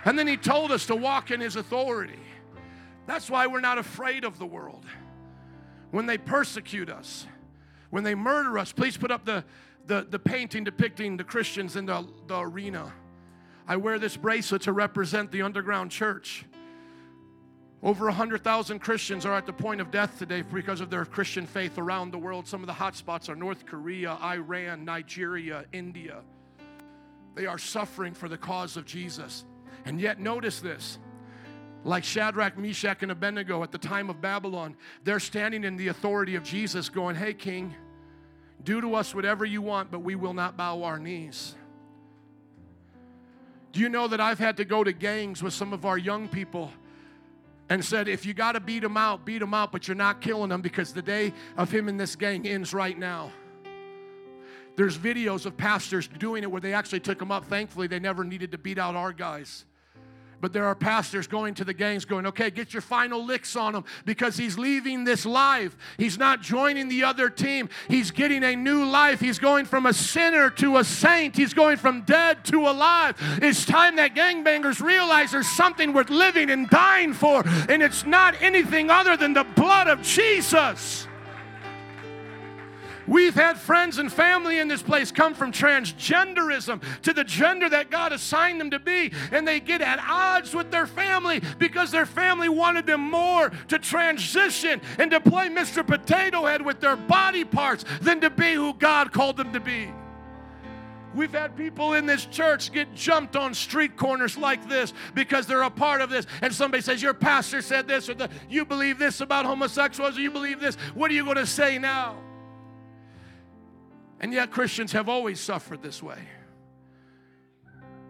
And then he told us to walk in his authority. That's why we're not afraid of the world. When they persecute us, when they murder us, please put up the the, the painting depicting the Christians in the, the arena. I wear this bracelet to represent the underground church. Over 100,000 Christians are at the point of death today because of their Christian faith around the world. Some of the hot spots are North Korea, Iran, Nigeria, India. They are suffering for the cause of Jesus. And yet, notice this like Shadrach, Meshach, and Abednego at the time of Babylon, they're standing in the authority of Jesus, going, Hey, King, do to us whatever you want, but we will not bow our knees. Do you know that I've had to go to gangs with some of our young people and said, if you got to beat them out, beat them out, but you're not killing them because the day of him in this gang ends right now. There's videos of pastors doing it where they actually took them up. Thankfully, they never needed to beat out our guys. But there are pastors going to the gangs going, okay, get your final licks on him because he's leaving this life. He's not joining the other team. He's getting a new life. He's going from a sinner to a saint. He's going from dead to alive. It's time that gangbangers realize there's something worth living and dying for, and it's not anything other than the blood of Jesus. We've had friends and family in this place come from transgenderism to the gender that God assigned them to be, and they get at odds with their family because their family wanted them more to transition and to play Mr. Potato Head with their body parts than to be who God called them to be. We've had people in this church get jumped on street corners like this because they're a part of this. And somebody says, Your pastor said this, or the, you believe this about homosexuals, or you believe this. What are you going to say now? And yet, Christians have always suffered this way.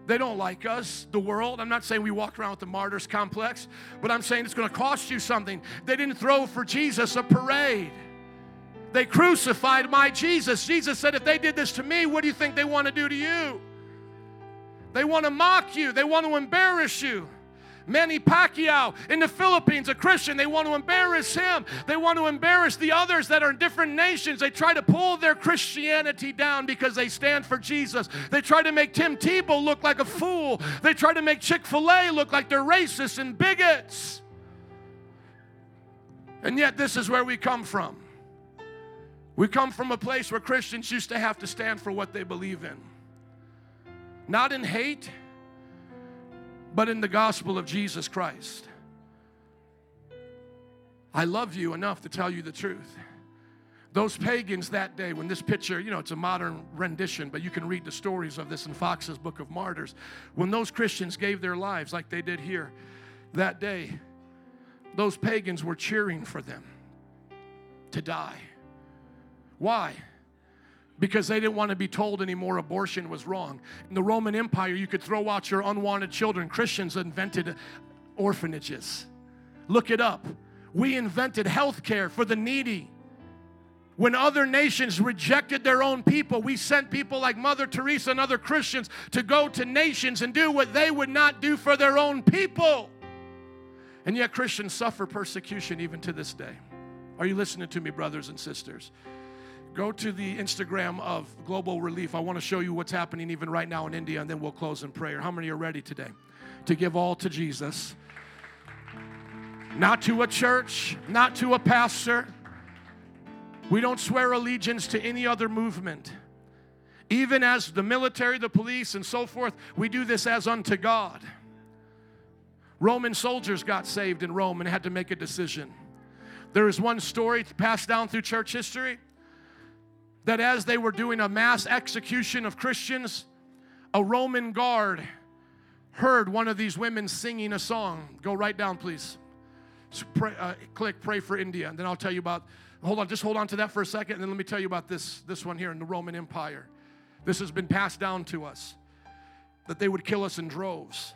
They don't like us, the world. I'm not saying we walk around with the martyrs complex, but I'm saying it's going to cost you something. They didn't throw for Jesus a parade. They crucified my Jesus. Jesus said, if they did this to me, what do you think they want to do to you? They want to mock you, they want to embarrass you. Manny Pacquiao in the Philippines, a Christian. They want to embarrass him. They want to embarrass the others that are in different nations. They try to pull their Christianity down because they stand for Jesus. They try to make Tim Tebow look like a fool. They try to make Chick fil A look like they're racist and bigots. And yet, this is where we come from. We come from a place where Christians used to have to stand for what they believe in. Not in hate, but in the gospel of Jesus Christ. I love you enough to tell you the truth. Those pagans that day, when this picture, you know, it's a modern rendition, but you can read the stories of this in Fox's Book of Martyrs. When those Christians gave their lives, like they did here that day, those pagans were cheering for them to die. Why? Because they didn't want to be told anymore abortion was wrong. In the Roman Empire, you could throw out your unwanted children. Christians invented orphanages. Look it up. We invented health care for the needy. When other nations rejected their own people, we sent people like Mother Teresa and other Christians to go to nations and do what they would not do for their own people. And yet, Christians suffer persecution even to this day. Are you listening to me, brothers and sisters? Go to the Instagram of Global Relief. I want to show you what's happening even right now in India, and then we'll close in prayer. How many are ready today to give all to Jesus? Not to a church, not to a pastor. We don't swear allegiance to any other movement. Even as the military, the police, and so forth, we do this as unto God. Roman soldiers got saved in Rome and had to make a decision. There is one story passed down through church history that as they were doing a mass execution of Christians, a Roman guard heard one of these women singing a song. Go right down, please. Pray, uh, click pray for India, and then I'll tell you about. Hold on, just hold on to that for a second, and then let me tell you about this this one here in the Roman Empire. This has been passed down to us that they would kill us in droves.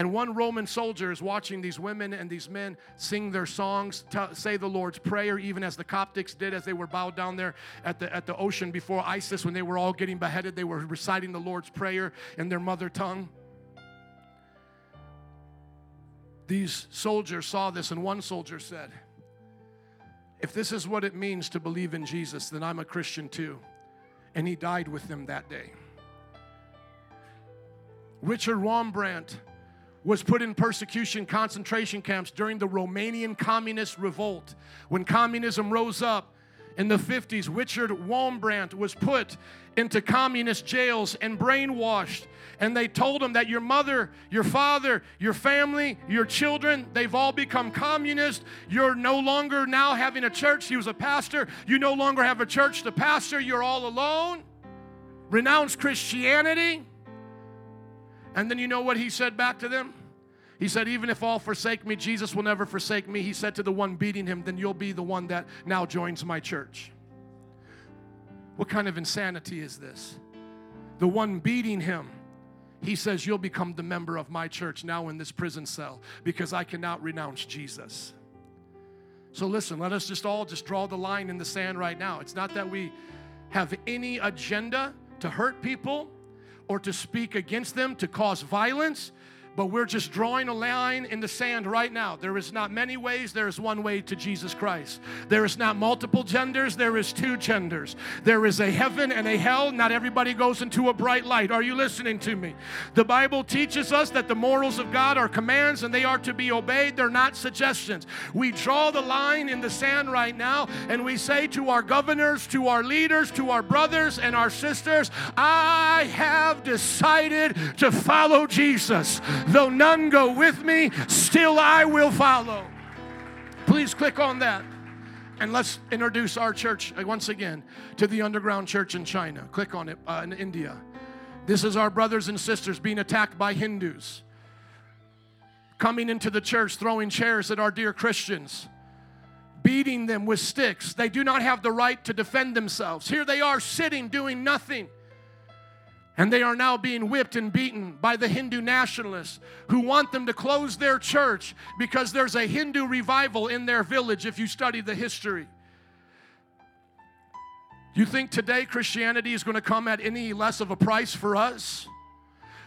And one Roman soldier is watching these women and these men sing their songs, t- say the Lord's Prayer, even as the Coptics did as they were bowed down there at the, at the ocean before ISIS when they were all getting beheaded. They were reciting the Lord's Prayer in their mother tongue. These soldiers saw this, and one soldier said, If this is what it means to believe in Jesus, then I'm a Christian too. And he died with them that day. Richard Wurmbrand was put in persecution concentration camps during the Romanian Communist Revolt. When communism rose up in the 50s, Richard Wurmbrand was put into communist jails and brainwashed. And they told him that your mother, your father, your family, your children, they've all become communist. You're no longer now having a church. He was a pastor. You no longer have a church to pastor. You're all alone. Renounce Christianity. And then you know what he said back to them? He said, Even if all forsake me, Jesus will never forsake me. He said to the one beating him, Then you'll be the one that now joins my church. What kind of insanity is this? The one beating him, he says, You'll become the member of my church now in this prison cell because I cannot renounce Jesus. So listen, let us just all just draw the line in the sand right now. It's not that we have any agenda to hurt people or to speak against them, to cause violence. But we're just drawing a line in the sand right now. There is not many ways, there is one way to Jesus Christ. There is not multiple genders, there is two genders. There is a heaven and a hell. Not everybody goes into a bright light. Are you listening to me? The Bible teaches us that the morals of God are commands and they are to be obeyed, they're not suggestions. We draw the line in the sand right now and we say to our governors, to our leaders, to our brothers and our sisters, I have decided to follow Jesus. Though none go with me, still I will follow. Please click on that. And let's introduce our church once again to the underground church in China. Click on it uh, in India. This is our brothers and sisters being attacked by Hindus, coming into the church, throwing chairs at our dear Christians, beating them with sticks. They do not have the right to defend themselves. Here they are sitting, doing nothing. And they are now being whipped and beaten by the Hindu nationalists who want them to close their church because there's a Hindu revival in their village if you study the history. You think today Christianity is going to come at any less of a price for us?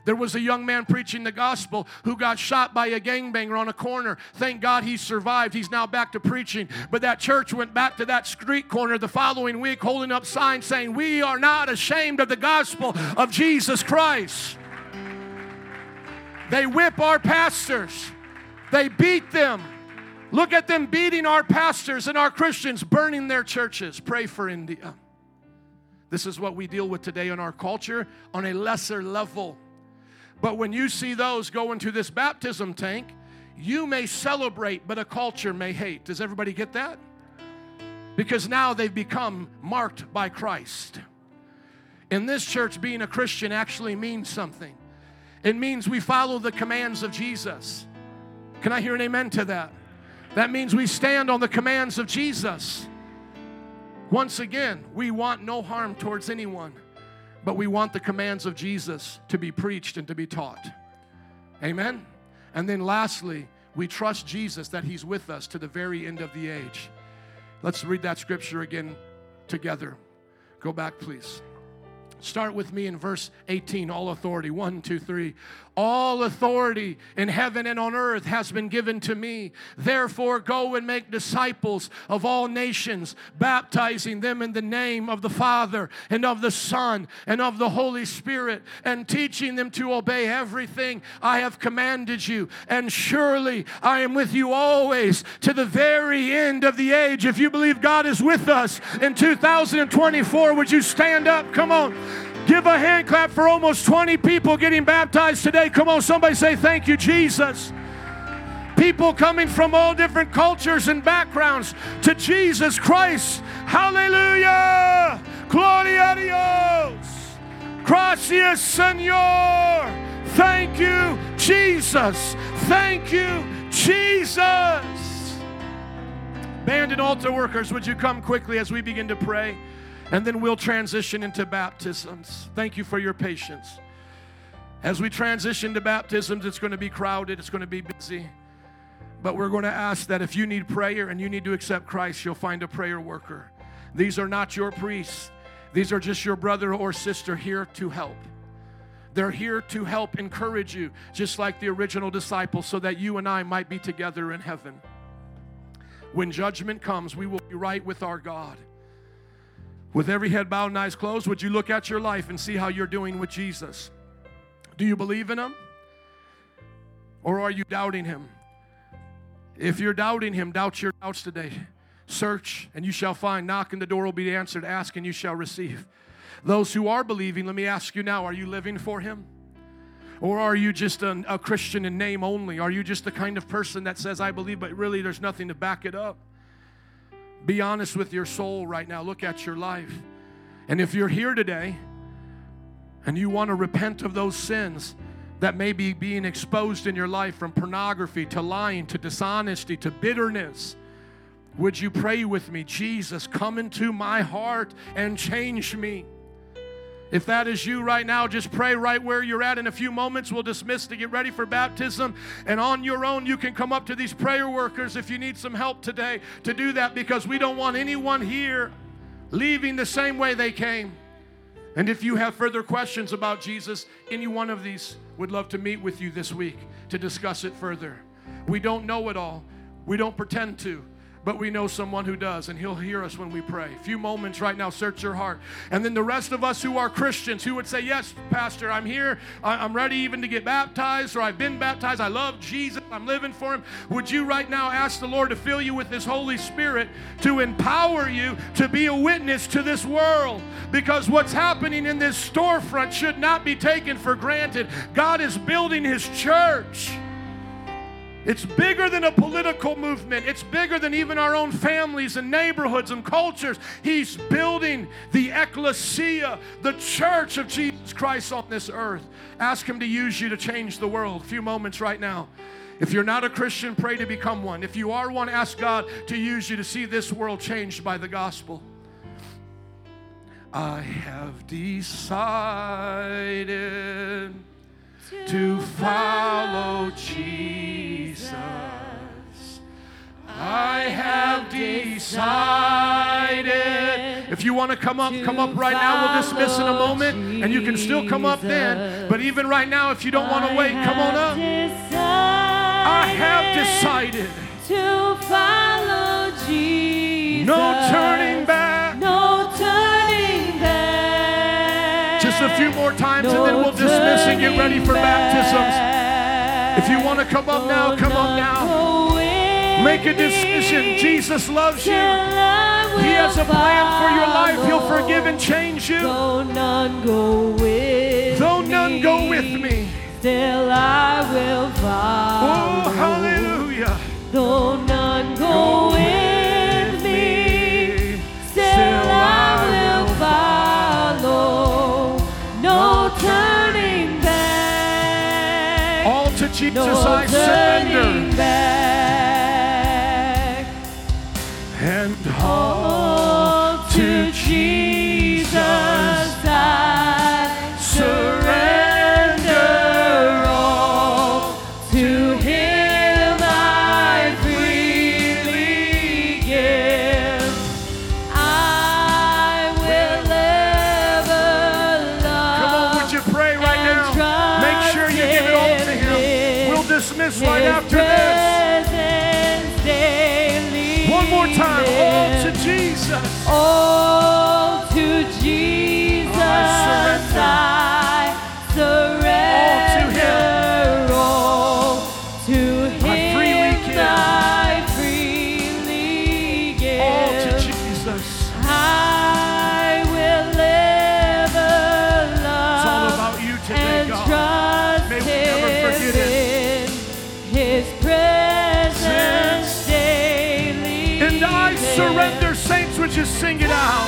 There was a young man preaching the gospel who got shot by a gangbanger on a corner. Thank God he survived. He's now back to preaching. But that church went back to that street corner the following week holding up signs saying, We are not ashamed of the gospel of Jesus Christ. They whip our pastors, they beat them. Look at them beating our pastors and our Christians, burning their churches. Pray for India. This is what we deal with today in our culture on a lesser level. But when you see those go into this baptism tank, you may celebrate, but a culture may hate. Does everybody get that? Because now they've become marked by Christ. In this church, being a Christian actually means something. It means we follow the commands of Jesus. Can I hear an amen to that? That means we stand on the commands of Jesus. Once again, we want no harm towards anyone but we want the commands of Jesus to be preached and to be taught. Amen? And then lastly, we trust Jesus that He's with us to the very end of the age. Let's read that scripture again together. Go back, please. Start with me in verse 18. All authority. One, two, three. All authority in heaven and on earth has been given to me. Therefore, go and make disciples of all nations, baptizing them in the name of the Father and of the Son and of the Holy Spirit, and teaching them to obey everything I have commanded you. And surely I am with you always to the very end of the age. If you believe God is with us in 2024, would you stand up? Come on. Give a hand clap for almost 20 people getting baptized today. Come on, somebody say, Thank you, Jesus. People coming from all different cultures and backgrounds to Jesus Christ. Hallelujah. Gloria a Dios. Gracias, Señor. Thank you, Jesus. Thank you, Jesus. Band and altar workers, would you come quickly as we begin to pray? And then we'll transition into baptisms. Thank you for your patience. As we transition to baptisms, it's going to be crowded, it's going to be busy. But we're going to ask that if you need prayer and you need to accept Christ, you'll find a prayer worker. These are not your priests, these are just your brother or sister here to help. They're here to help encourage you, just like the original disciples, so that you and I might be together in heaven. When judgment comes, we will be right with our God. With every head bowed and eyes closed, would you look at your life and see how you're doing with Jesus? Do you believe in Him? Or are you doubting Him? If you're doubting Him, doubt your doubts today. Search and you shall find. Knock and the door will be answered. Ask and you shall receive. Those who are believing, let me ask you now are you living for Him? Or are you just a, a Christian in name only? Are you just the kind of person that says, I believe, but really there's nothing to back it up? Be honest with your soul right now. Look at your life. And if you're here today and you want to repent of those sins that may be being exposed in your life from pornography to lying to dishonesty to bitterness, would you pray with me? Jesus, come into my heart and change me. If that is you right now, just pray right where you're at. In a few moments, we'll dismiss to get ready for baptism. And on your own, you can come up to these prayer workers if you need some help today to do that because we don't want anyone here leaving the same way they came. And if you have further questions about Jesus, any one of these would love to meet with you this week to discuss it further. We don't know it all, we don't pretend to but we know someone who does, and he'll hear us when we pray. A few moments right now, search your heart. And then the rest of us who are Christians who would say, Yes, Pastor, I'm here. I'm ready even to get baptized, or I've been baptized. I love Jesus. I'm living for him. Would you right now ask the Lord to fill you with his Holy Spirit to empower you to be a witness to this world? Because what's happening in this storefront should not be taken for granted. God is building his church. It's bigger than a political movement. It's bigger than even our own families and neighborhoods and cultures. He's building the ecclesia, the church of Jesus Christ on this earth. Ask Him to use you to change the world. A few moments right now. If you're not a Christian, pray to become one. If you are one, ask God to use you to see this world changed by the gospel. I have decided to follow Jesus. I have decided. If you want to come up, come up right now. We'll dismiss in a moment, and you can still come up then. But even right now, if you don't want to wait, come on up. I have decided to follow Jesus. no turning back. A few more times, and then we'll dismiss and get ready for baptisms. If you want to come up now, come up now. Make a decision. Jesus loves you. He has a plan for your life. He'll forgive and change you. Though none go with Though none me, go with me. still I will oh, follow. Oh, hallelujah. Though none go with I surrender. back. And All today, and God. trust May we never forget in His presence daily. And I surrender, saints, would you sing it out?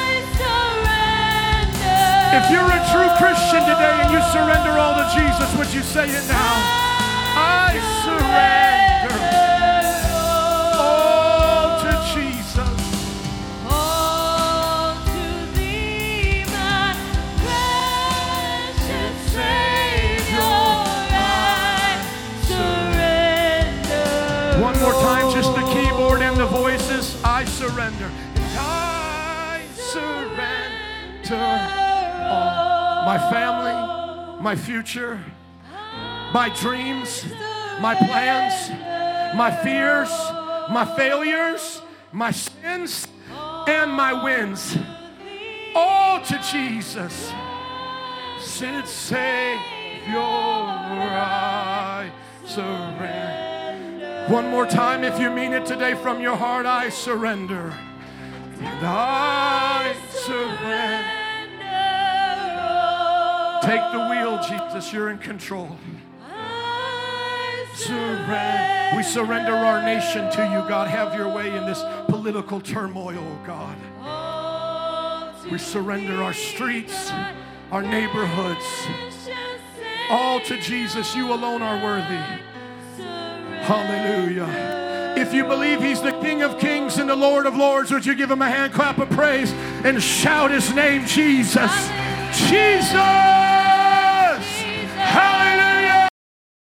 I surrender. If you're a true Christian today and you surrender all to Jesus, would you say it now? I surrender surrender. And I surrender all. My family, my future, my dreams, my plans, my fears, my failures, my sins, and my wins. All to Jesus. Said Savior, I surrender. One more time, if you mean it today from your heart, I surrender. And I surrender. Take the wheel, Jesus. You're in control. Surrender. We surrender our nation to you, God. Have your way in this political turmoil, God. We surrender our streets, our neighborhoods, all to Jesus. You alone are worthy. Hallelujah. If you believe he's the King of Kings and the Lord of Lords, would you give him a hand clap of praise and shout his name, Jesus? Jesus! Jesus.